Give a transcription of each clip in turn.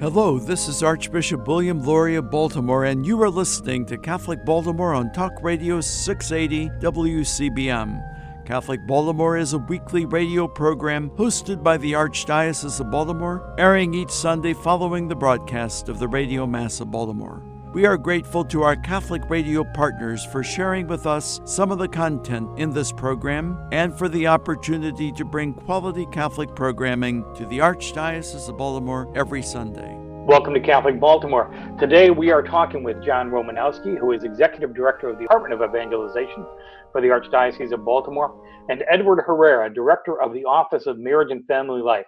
Hello, this is Archbishop William Lori of Baltimore, and you are listening to Catholic Baltimore on Talk Radio 680 WCBM. Catholic Baltimore is a weekly radio program hosted by the Archdiocese of Baltimore, airing each Sunday following the broadcast of the Radio Mass of Baltimore. We are grateful to our Catholic radio partners for sharing with us some of the content in this program and for the opportunity to bring quality Catholic programming to the Archdiocese of Baltimore every Sunday. Welcome to Catholic Baltimore. Today we are talking with John Romanowski, who is Executive Director of the Department of Evangelization for the Archdiocese of Baltimore, and Edward Herrera, Director of the Office of Marriage and Family Life.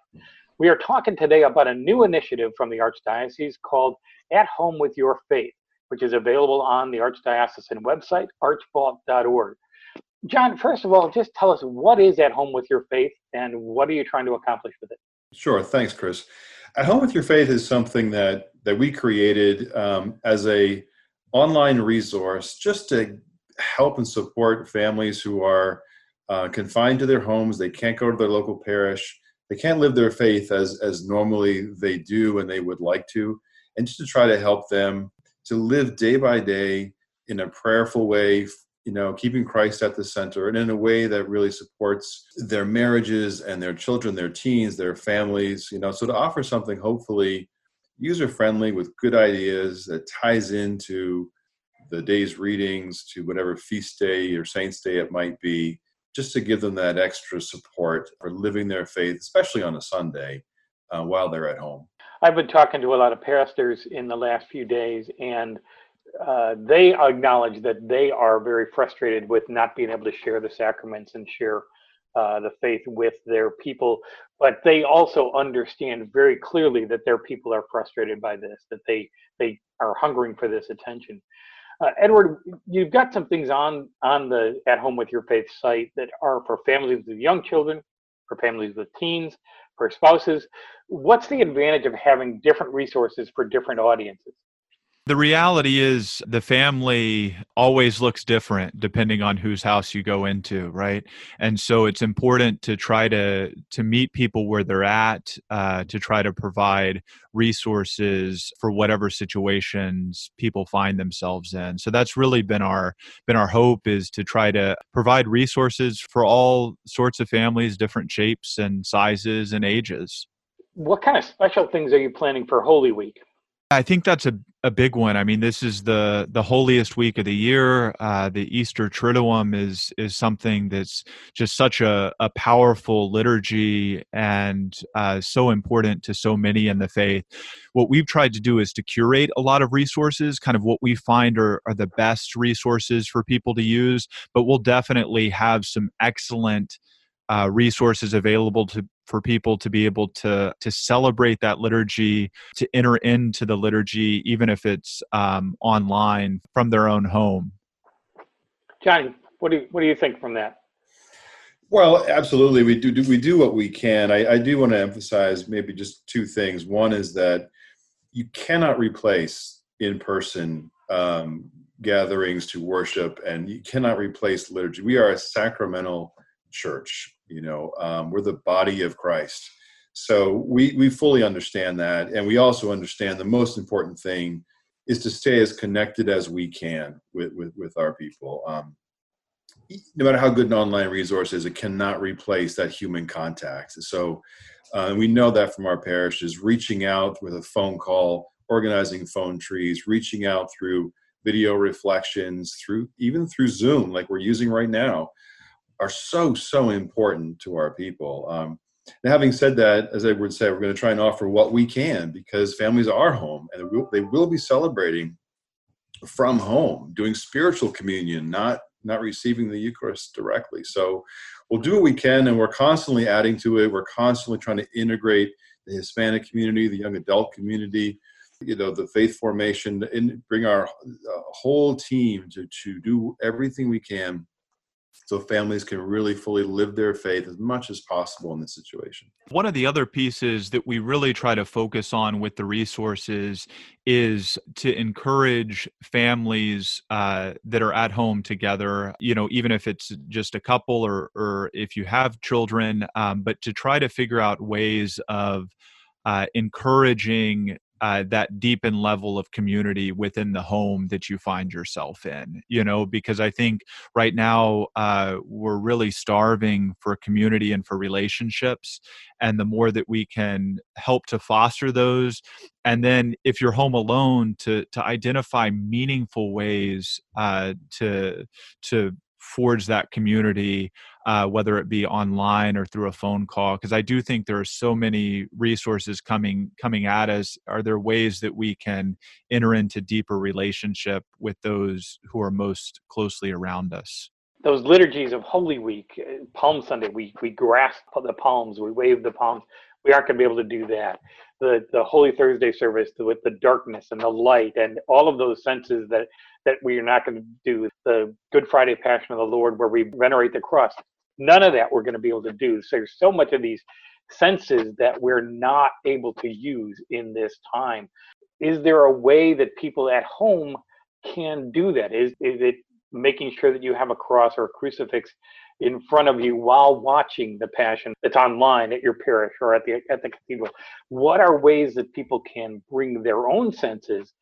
We are talking today about a new initiative from the Archdiocese called At Home with Your Faith, which is available on the Archdiocesan website, archbalt.org. John, first of all, just tell us what is At Home with Your Faith and what are you trying to accomplish with it? Sure, thanks, Chris. At Home with Your Faith is something that that we created um, as a online resource just to help and support families who are uh, confined to their homes. They can't go to their local parish they can't live their faith as as normally they do and they would like to and just to try to help them to live day by day in a prayerful way you know keeping christ at the center and in a way that really supports their marriages and their children their teens their families you know so to offer something hopefully user friendly with good ideas that ties into the day's readings to whatever feast day or saint's day it might be just to give them that extra support for living their faith, especially on a Sunday uh, while they're at home. I've been talking to a lot of pastors in the last few days, and uh, they acknowledge that they are very frustrated with not being able to share the sacraments and share uh, the faith with their people. But they also understand very clearly that their people are frustrated by this, that they they are hungering for this attention. Uh, Edward, you've got some things on on the At Home with Your Faith site that are for families with young children, for families with teens, for spouses. What's the advantage of having different resources for different audiences? The reality is the family always looks different depending on whose house you go into, right? And so it's important to try to to meet people where they're at, uh, to try to provide resources for whatever situations people find themselves in. So that's really been our been our hope is to try to provide resources for all sorts of families, different shapes and sizes and ages. What kind of special things are you planning for Holy Week? I think that's a, a big one. I mean, this is the the holiest week of the year. Uh, the Easter Triduum is is something that's just such a, a powerful liturgy and uh, so important to so many in the faith. What we've tried to do is to curate a lot of resources, kind of what we find are, are the best resources for people to use. But we'll definitely have some excellent uh, resources available to for people to be able to to celebrate that liturgy, to enter into the liturgy, even if it's um, online from their own home. Johnny, what do you, what do you think from that? Well, absolutely, we do, do we do what we can. I, I do want to emphasize maybe just two things. One is that you cannot replace in person um, gatherings to worship, and you cannot replace liturgy. We are a sacramental church you know um, we're the body of christ. So we we fully understand that. And we also understand the most important thing is to stay as connected as we can with with, with our people. Um, no matter how good an online resource is it cannot replace that human contact. So uh, we know that from our parishes reaching out with a phone call organizing phone trees reaching out through video reflections through even through zoom like we're using right now are so so important to our people. Um, having said that, as would say, we're going to try and offer what we can because families are home and they will, they will be celebrating from home, doing spiritual communion, not not receiving the Eucharist directly. So we'll do what we can, and we're constantly adding to it. We're constantly trying to integrate the Hispanic community, the young adult community, you know, the faith formation, and bring our uh, whole team to to do everything we can so families can really fully live their faith as much as possible in this situation. One of the other pieces that we really try to focus on with the resources is to encourage families uh, that are at home together, you know, even if it's just a couple or, or if you have children, um, but to try to figure out ways of uh, encouraging uh, that deepened level of community within the home that you find yourself in. You know, because I think right now uh, we're really starving for community and for relationships, and the more that we can help to foster those and then if you're home alone to to identify meaningful ways uh, to to forge that community uh, whether it be online or through a phone call because i do think there are so many resources coming coming at us. Are there ways that we can enter into deeper relationship with those who are most closely around us? Those liturgies of holy week uh, palm sunday we we grasp the palms we wave the palms we aren't going to be able to do that the the Holy Thursday service with the darkness and the light and all of those senses that that we are not going to do. The Good Friday Passion of the Lord, where we venerate the cross. None of that we're going to be able to do. So there's so much of these senses that we're not able to use in this time. Is there a way that people at home can do that? Is is it making sure that you have a cross or a crucifix in front of you while watching the passion that's online at your parish or at the at the cathedral. What are ways that people can bring their own senses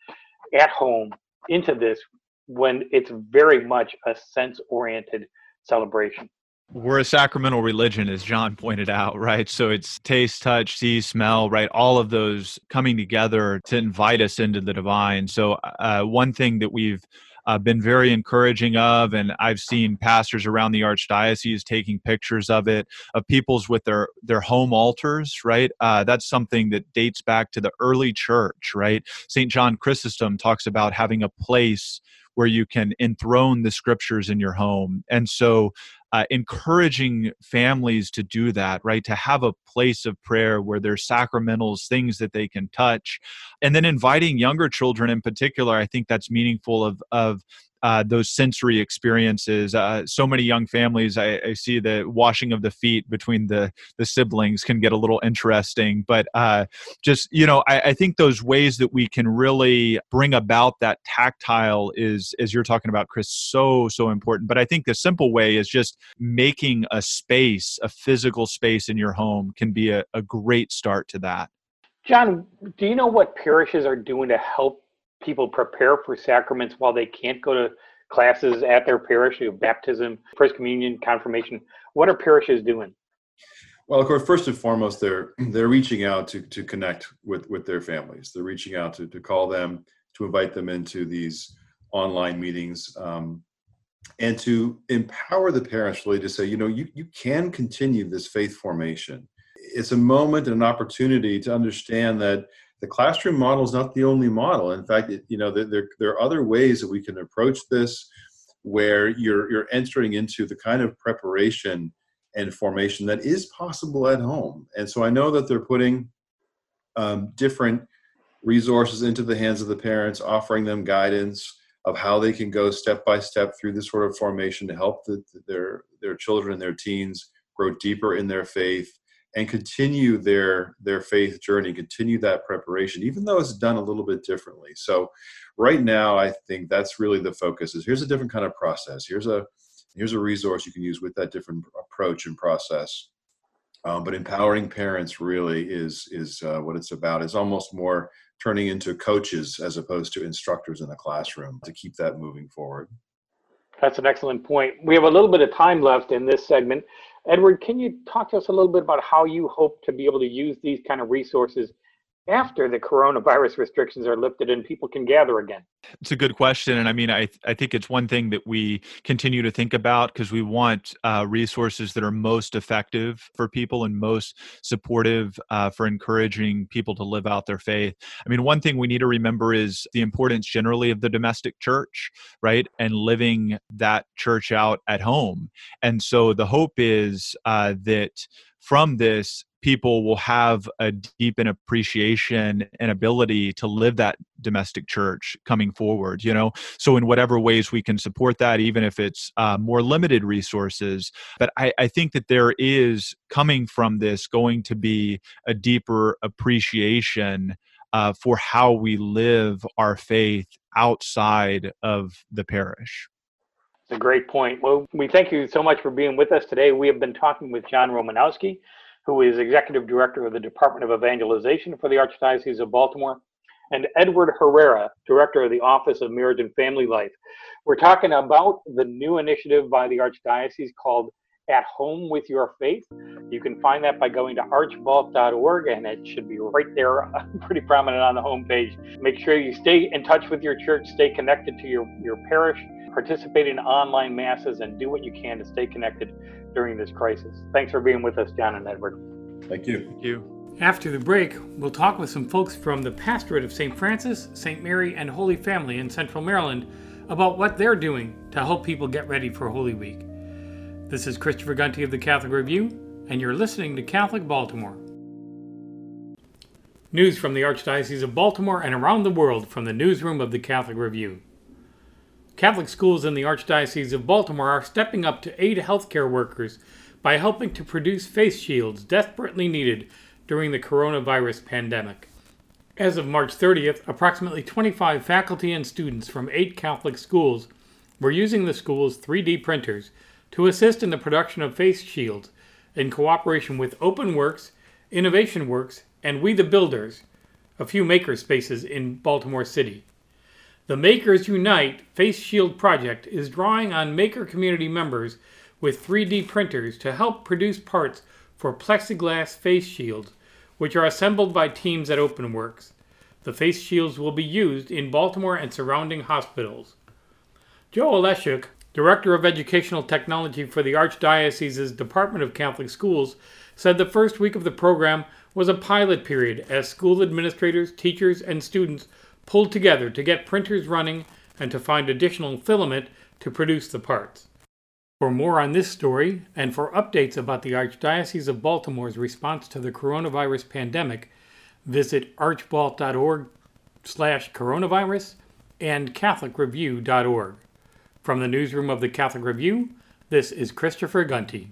at home into this when it's very much a sense oriented celebration? We're a sacramental religion as john pointed out right? So it's taste touch see smell right? All of those coming together to invite us into the divine. So uh, one thing that we've uh, been very encouraging of, and I've seen pastors around the archdiocese taking pictures of it, of people's with their their home altars. Right, uh, that's something that dates back to the early church. Right, Saint John Chrysostom talks about having a place where you can enthrone the scriptures in your home, and so uh, encouraging families to do that, right? To have a place of prayer where there's sacramentals, things that they can touch, and then inviting younger children in particular. I think that's meaningful of of uh, those sensory experiences. Uh, so many young families, I, I, see the washing of the feet between the the siblings can get a little interesting. But uh, just you know, I, I, think those ways that we can really bring about that tactile is, as you're talking about, Chris, so so important. But I think the simple way is just making a space, a physical space in your home, can be a, a great start to that. John, do you know what parishes are doing to help people prepare for sacraments while they can't go to classes at their parish, you know, baptism, first communion, confirmation. What are parishes doing? Well, of course, first and foremost, they're they're reaching out to to connect with with their families. They're reaching out to to call them, to invite them into these online meetings, um, and to empower the parents really to say, you know, you you can continue this faith formation. It's a moment and an opportunity to understand that the classroom model is not the only model. In fact, it, you know, there, there are other ways that we can approach this where you're, you're entering into the kind of preparation and formation that is possible at home. And so I know that they're putting um, different resources into the hands of the parents, offering them guidance of how they can go step by step through this sort of formation to help the, their their children and their teens grow deeper in their faith and continue their their faith journey continue that preparation even though it's done a little bit differently. So right now i think that's really the focus is here's a different kind of process. Here's a here's a resource you can use with that different approach and process. Um, but empowering parents really is is uh, what it's about. Is almost more turning into coaches as opposed to instructors in the classroom to keep that moving forward. That's an excellent point. We have a little bit of time left in this segment Edward, can you talk to us a little bit about how you hope to be able to use these kind of resources after the coronavirus restrictions are lifted and people can gather again? It's a good question, and I mean, I I think it's one thing that we continue to think about because we want uh, resources that are most effective for people and most supportive uh, for encouraging people to live out their faith. I mean, one thing we need to remember is the importance generally of the domestic church, right, and living that church out at home. And so the hope is uh, that from this people will have a deep and appreciation and ability to live that domestic church coming forward you know so in whatever ways we can support that even if it's uh, more limited resources but I, I think that there is coming from this going to be a deeper appreciation uh, for how we live our faith outside of the parish it's a great point. Well, we thank you so much for being with us today. We have been talking with John Romanowski, who is Executive Director of the Department of Evangelization for the Archdiocese of Baltimore. and Edward Herrera, Director of the Office of Marriage and Family Life. We're talking about the new initiative by the Archdiocese called At Home with Your Faith. You can find that by going to archbalt.org, and it should be right there, pretty prominent on the homepage. Make sure you stay in touch with your church, stay connected to your, your parish, participate in online masses, and do what you can to stay connected during this crisis. Thanks for being with us, John and Edward. Thank you. Thank you. After the break, we'll talk with some folks from the pastorate of St. Francis, St. Mary, and Holy Family in Central Maryland about what they're doing to help people get ready for Holy Week. This is Christopher Gunty of the Catholic Review, and you're listening to Catholic Baltimore. News from the Archdiocese of Baltimore and around the world from the newsroom of the Catholic Review. Catholic schools in the Archdiocese of Baltimore are stepping up to aid healthcare workers by helping to produce face shields desperately needed during the coronavirus pandemic. As of March 30th, approximately 25 faculty and students from eight Catholic schools were using the school's 3D printers to assist in the production of face shields in cooperation with OpenWorks, Innovation Works, and We the Builders, a few maker spaces in Baltimore City. The Makers Unite Face Shield project is drawing on maker community members with 3D printers to help produce parts for plexiglass face shields which are assembled by teams at OpenWorks. The face shields will be used in Baltimore and surrounding hospitals. Joe Oleshuk, Director of Educational Technology for the Archdiocese's Department of Catholic Schools, said the first week of the program was a pilot period as school administrators, teachers, and students pulled together to get printers running and to find additional filament to produce the parts. For more on this story and for updates about the Archdiocese of Baltimore's response to the coronavirus pandemic, visit archbalt.org slash coronavirus and catholicreview.org. From the newsroom of the Catholic Review, this is Christopher Gunty.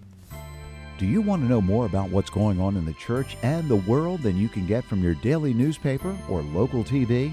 Do you want to know more about what's going on in the church and the world than you can get from your daily newspaper or local TV?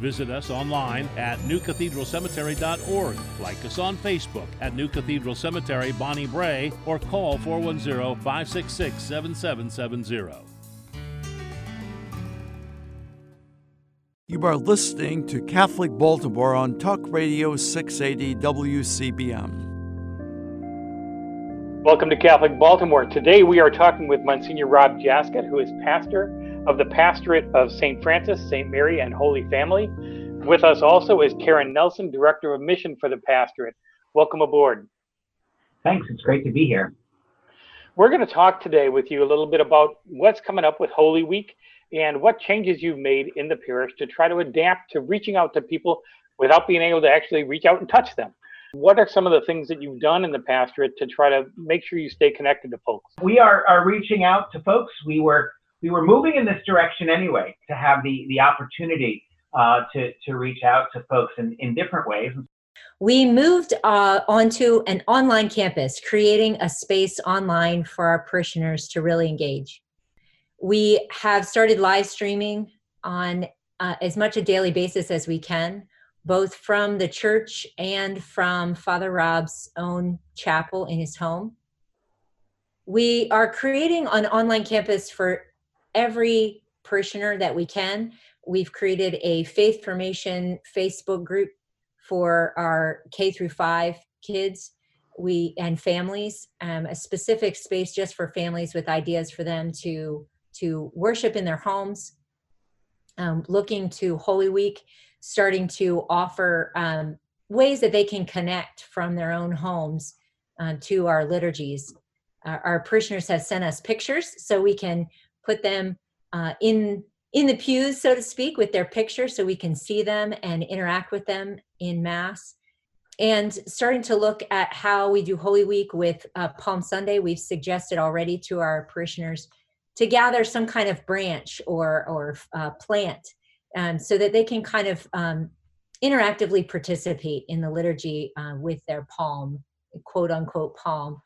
Visit us online at newcathedralcemetery.org. Like us on Facebook at New Cathedral Cemetery Bonnie Brae or call 410 566 7770. You are listening to Catholic Baltimore on Talk Radio 680 WCBM. Welcome to Catholic Baltimore. Today we are talking with Monsignor Rob Jaskot, who is pastor of the pastorate of St. Francis, St. Mary, and Holy Family. With us also is Karen Nelson, Director of Mission for the pastorate. Welcome aboard. Thanks. It's great to be here. We're going to talk today with you a little bit about what's coming up with Holy Week and what changes you've made in the parish to try to adapt to reaching out to people without being able to actually reach out and touch them. What are some of the things that you've done in the pastorate to try to make sure you stay connected to folks? We are, are reaching out to folks. We were we were moving in this direction anyway to have the the opportunity uh, to to reach out to folks in, in different ways. we moved uh, onto an online campus, creating a space online for our parishioners to really engage. We have started live streaming on uh, as much a daily basis as we can, both from the church and from Father Rob's own chapel in his home. We are creating an online campus for every parishioner that we can. We've created a faith formation Facebook group for our K through five kids we and families um, a specific space just for families with ideas for them to to worship in their homes um, looking to holy week starting to offer um, ways that they can connect from their own homes uh, to our liturgies uh, our parishioners have sent us pictures so we can put them uh, in in the pews, so to speak, with their picture so we can see them and interact with them in Mass. And starting to look at how we do Holy Week with uh, Palm Sunday, we've suggested already to our parishioners to gather some kind of branch or, or uh, plant um, so that they can kind of um, interactively participate in the liturgy uh, with their palm, quote unquote palm,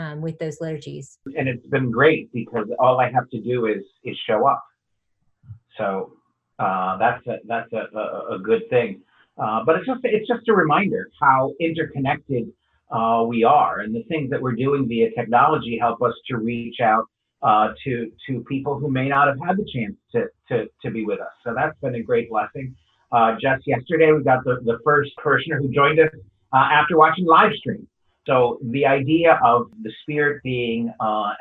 um, with those liturgies. And it's been great because all I have to do is is show up so uh, that's a, that's a, a, a good thing. Uh, but it's just it's just a reminder how interconnected uh, we are, and the things that we're doing via technology help us to reach out uh, to to people who may not have had the chance to to to be with us. So that's been a great blessing. Uh, just yesterday, we got the, the first parishioner who joined us uh, after watching live stream. So the idea of the spirit being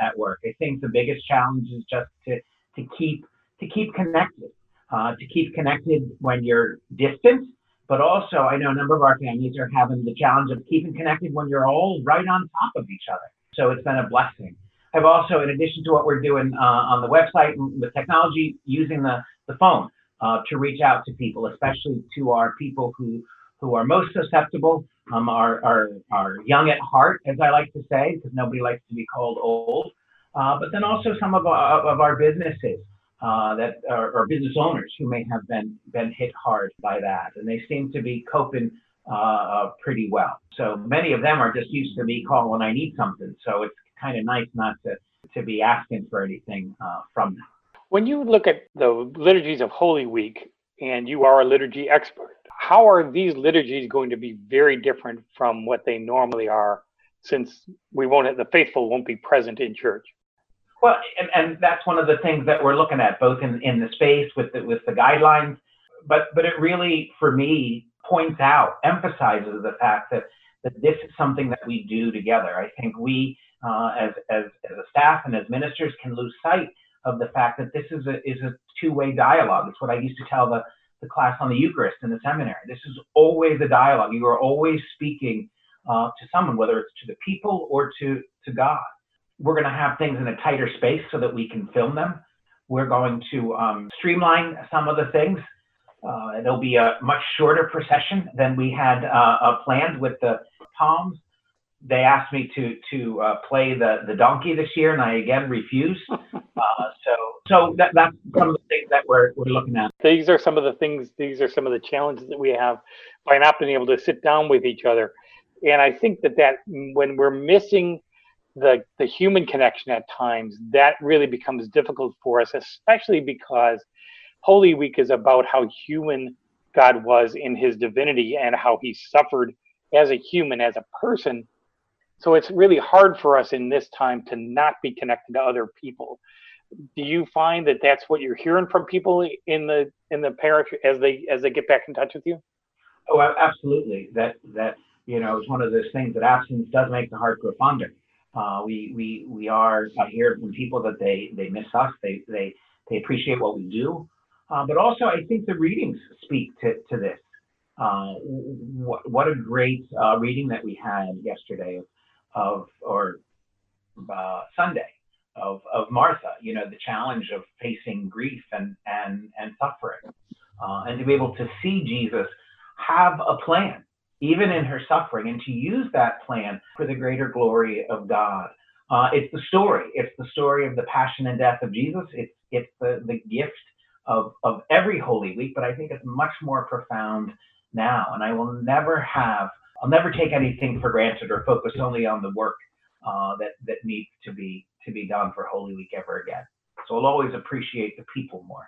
at work, I think the biggest challenge is just to to keep to keep connected, uh, to keep connected when you're distant. But also, I know a number of our families are having the challenge of keeping connected when you're all right on top of each other. So it's been a blessing. I've also, in addition to what we're doing uh, on the website and with technology, using the, the phone uh, to reach out to people, especially to our people who, who are most susceptible, um, are, are, are young at heart, as I like to say, because nobody likes to be called old. Uh, but then also some of our, of our businesses uh, that are, are, business owners who may have been been hit hard by that, and they seem to be coping uh, uh, pretty well. So many of them are just used to me calling when I need something. So it's kind of nice not to to be asking for anything uh, from them. When you look at the liturgies of Holy Week, and you are a liturgy expert, how are these liturgies going to be very different from what they normally are, since we won't the faithful won't be present in church? Well, and, and that's one of the things that we're looking at, both in, in the space with the, with the guidelines, but but it really, for me, points out, emphasizes the fact that that this is something that we do together. I think we, uh, as, as as a staff and as ministers, can lose sight of the fact that this is a is a two way dialogue. It's what I used to tell the the class on the Eucharist in the seminary. This is always a dialogue. You are always speaking uh, to someone, whether it's to the people or to to God we're going to have things in a tighter space so that we can film them. We're going to um, streamline some of the things. Uh, it'll be a much shorter procession than we had uh, uh, planned with the palms. They asked me to to uh, play the the donkey this year, and I again refused. Uh, so so that, that's some of the things that we're we're looking at. These are some of the things. These are some of the challenges that we have by not being able to sit down with each other. And I think that that when we're missing the the human connection at times that really becomes difficult for us especially because holy week is about how human god was in his divinity and how he suffered as a human as a person so it's really hard for us in this time to not be connected to other people. Do you find that that's what you're hearing from people in the in the parish as they as they get back in touch with you? Oh absolutely. That that you know it's one of those things that absence does make the heart grow fonder. Uh, we we we are uh, hearing from people that they they miss us. They they they appreciate what we do, uh, but also I think the readings speak to to this. Uh, what what a great uh, reading that we had yesterday of, or uh, Sunday of of Martha. You know the challenge of facing grief and and and suffering, and to be able to see Jesus have a plan even in her suffering, and to use that plan for the greater glory of God. Uh, it's the story. It's the story of the passion and death of Jesus. It's it's the, the gift of, of every Holy Week, but I think it's much more profound now. And I will never have I'll never take anything for granted or focus only on the work uh, that that needs to be to be done for Holy Week ever again. So I'll always appreciate the people more.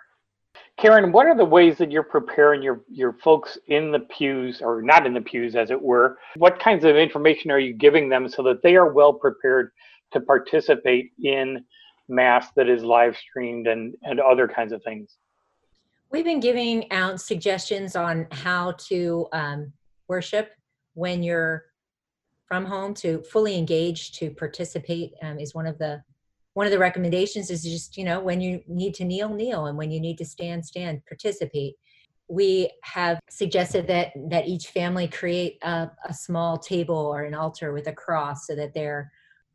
Karen, what are the ways that you're preparing your your folks in the pews or not in the pews as it were? What kinds of information are you giving them so that they are well prepared to participate in mass that is live streamed and and other kinds of things? We've been giving out suggestions on how to um, worship when you're from home to fully engage to participate um, is one of the one of the recommendations is just you know when you need to kneel kneel and when you need to stand stand participate. We have suggested that that each family create a, a small table or an altar with a cross so that they're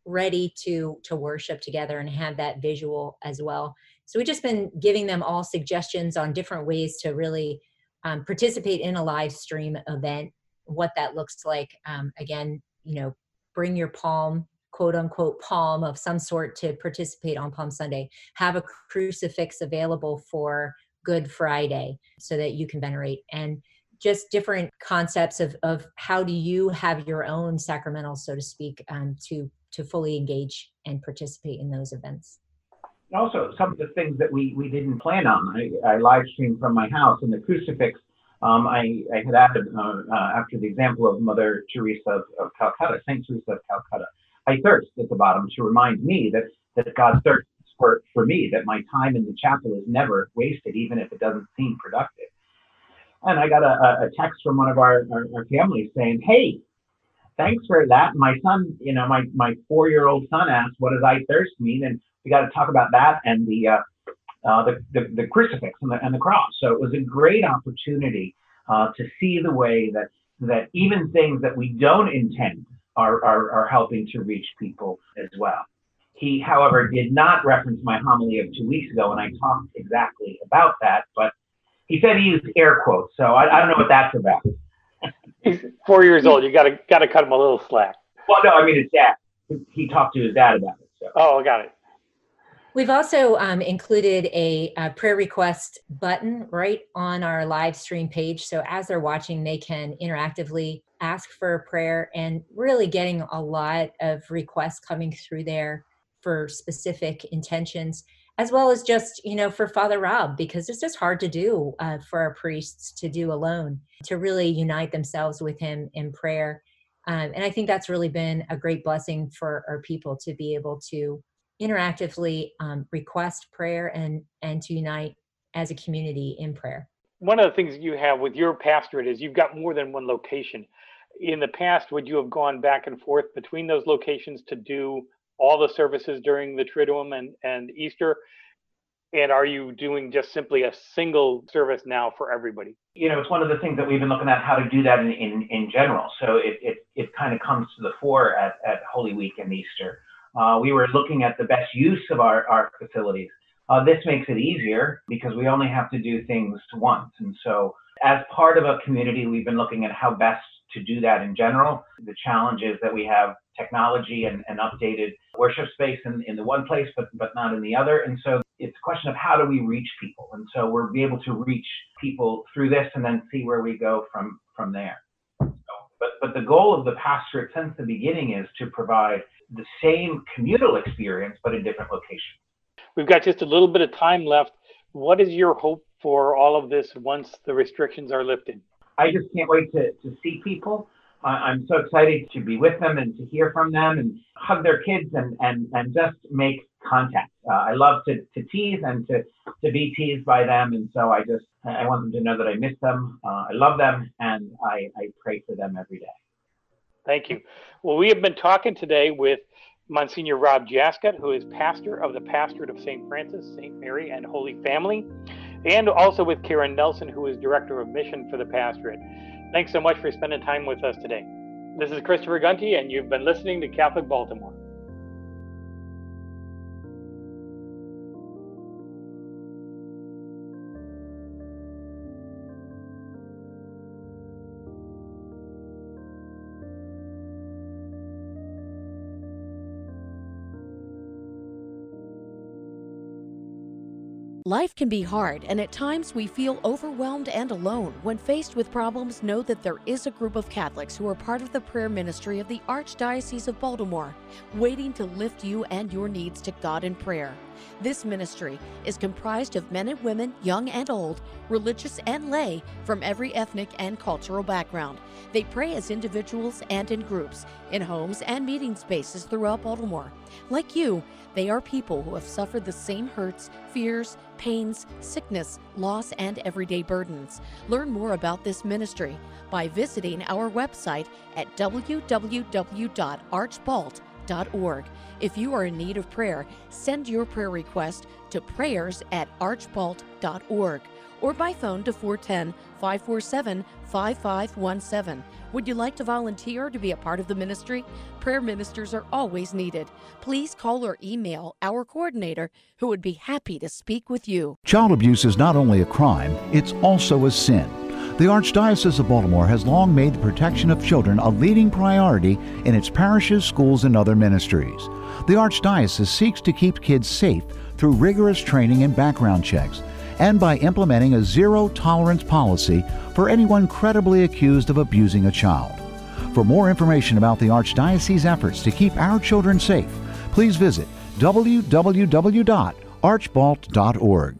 ready to to worship together and have that visual as well. So we've just been giving them all suggestions on different ways to really um, participate in a live stream event what that looks like um, again you know, bring your palm, quote unquote, palm of some sort to participate on Palm Sunday. Have a crucifix available for Good Friday so that you can venerate and just different concepts of, of how do you have your own sacramental, so to speak, um, to to fully engage and participate in those events. Also, some of the things that we, we didn't plan on. I, I live streamed from my house, and the crucifix um, I, I, had added, uh, uh, after the example of Mother Teresa of, of, Calcutta, Saint Teresa of Calcutta, I thirst at the bottom to remind me that, that God thirsts for, for me, that my time in the chapel is never wasted, even if it doesn't seem productive. And I got a, a text from one of our, our, our families saying, Hey, thanks for that. My son, you know, my, my four year old son asked, What does I thirst mean? And we got to talk about that and the, uh, uh, the, the, the, crucifix and the, and the, cross. So it was a great opportunity uh, to see the way that, that even things that we don't intend are, are, are helping to reach people as well. He, however, did not reference my homily of two weeks ago, and I talked exactly about that, but he said he used air quotes, so I, I don't know what that's about. He's four years old. You got to got to cut him a little slack. Well, no, I mean his dad. He talked to his dad about it. So. Oh, I got it. We've also um, included a, a, prayer request button right on our live stream page. So as they're watching, they can interactively ask for a prayer and really getting a lot of requests coming through there for specific intentions, as well as just, you know, for Father Rob, because it's just hard to do uh, for our priests to do alone, to really unite themselves with him in prayer. Um, and I think that's really been a great blessing for our people to be able to interactively um, request prayer and and to unite as a community in prayer. One of the things you have with your pastorate is you've got more than one location. In the past would you have gone back and forth between those locations to do all the services during the triduum and, and easter? And are you doing just simply a single service now for everybody? You know it's one of the things that we've been looking at how to do that in, in, in general. So it, it, it kind of comes to the fore at, at holy week and easter uh, we were looking at the best use of our, our facilities. Uh, this makes it easier because we only have to do things once. And so, as part of a community, we've been looking at how best to do that in general. The challenge is that we have technology and, and updated worship space in, in the one place, but, but not in the other. And so, it's a question of how do we reach people. And so, we'll be able to reach people through this and then see where we go from, from there. So, but, but the goal of the pastorate since the beginning is to provide the same communal experience, but in different locations. We've got just a little bit of time left. What is your hope for all of this once the restrictions are lifted? I just can't wait to, to see people. I'm so excited to be with them and to hear from them and hug their kids and, and, and just make contact. Uh, I love to, to tease and to, to be teased by them. And so I just, I want them to know that I miss them. Uh, I love them and I, I pray for them every day. Thank you. Well, we have been talking today with Monsignor Rob Jaskot, who is pastor of the Pastorate of St. Francis, St. Mary, and Holy Family, and also with Karen Nelson, who is Director of Mission for the Pastorate. Thanks so much for spending time with us today. This is Christopher Gunty, and you've been listening to Catholic Baltimore. Life can be hard, and at times we feel overwhelmed and alone. When faced with problems, know that there is a group of Catholics who are part of the prayer ministry of the Archdiocese of Baltimore, waiting to lift you and your needs to God in prayer. This ministry is comprised of men and women, young and old, religious and lay, from every ethnic and cultural background. They pray as individuals and in groups, in homes and meeting spaces throughout Baltimore. Like you, they are people who have suffered the same hurts, fears, pains, sickness, loss, and everyday burdens. Learn more about this ministry by visiting our website at If you are in need of prayer, send your prayer request to prayers at archbalt.org or by phone to 410 547 5517. Would you like to volunteer to be a part of the ministry? Prayer ministers are always needed. Please call or email our coordinator who would be happy to speak with you. Child abuse is not only a crime, it's also a sin. The Archdiocese of Baltimore has long made the protection of children a leading priority in its parishes, schools, and other ministries. The Archdiocese seeks to keep kids safe through rigorous training and background checks and by implementing a zero tolerance policy for anyone credibly accused of abusing a child. For more information about the Archdiocese's efforts to keep our children safe, please visit www.archbalt.org.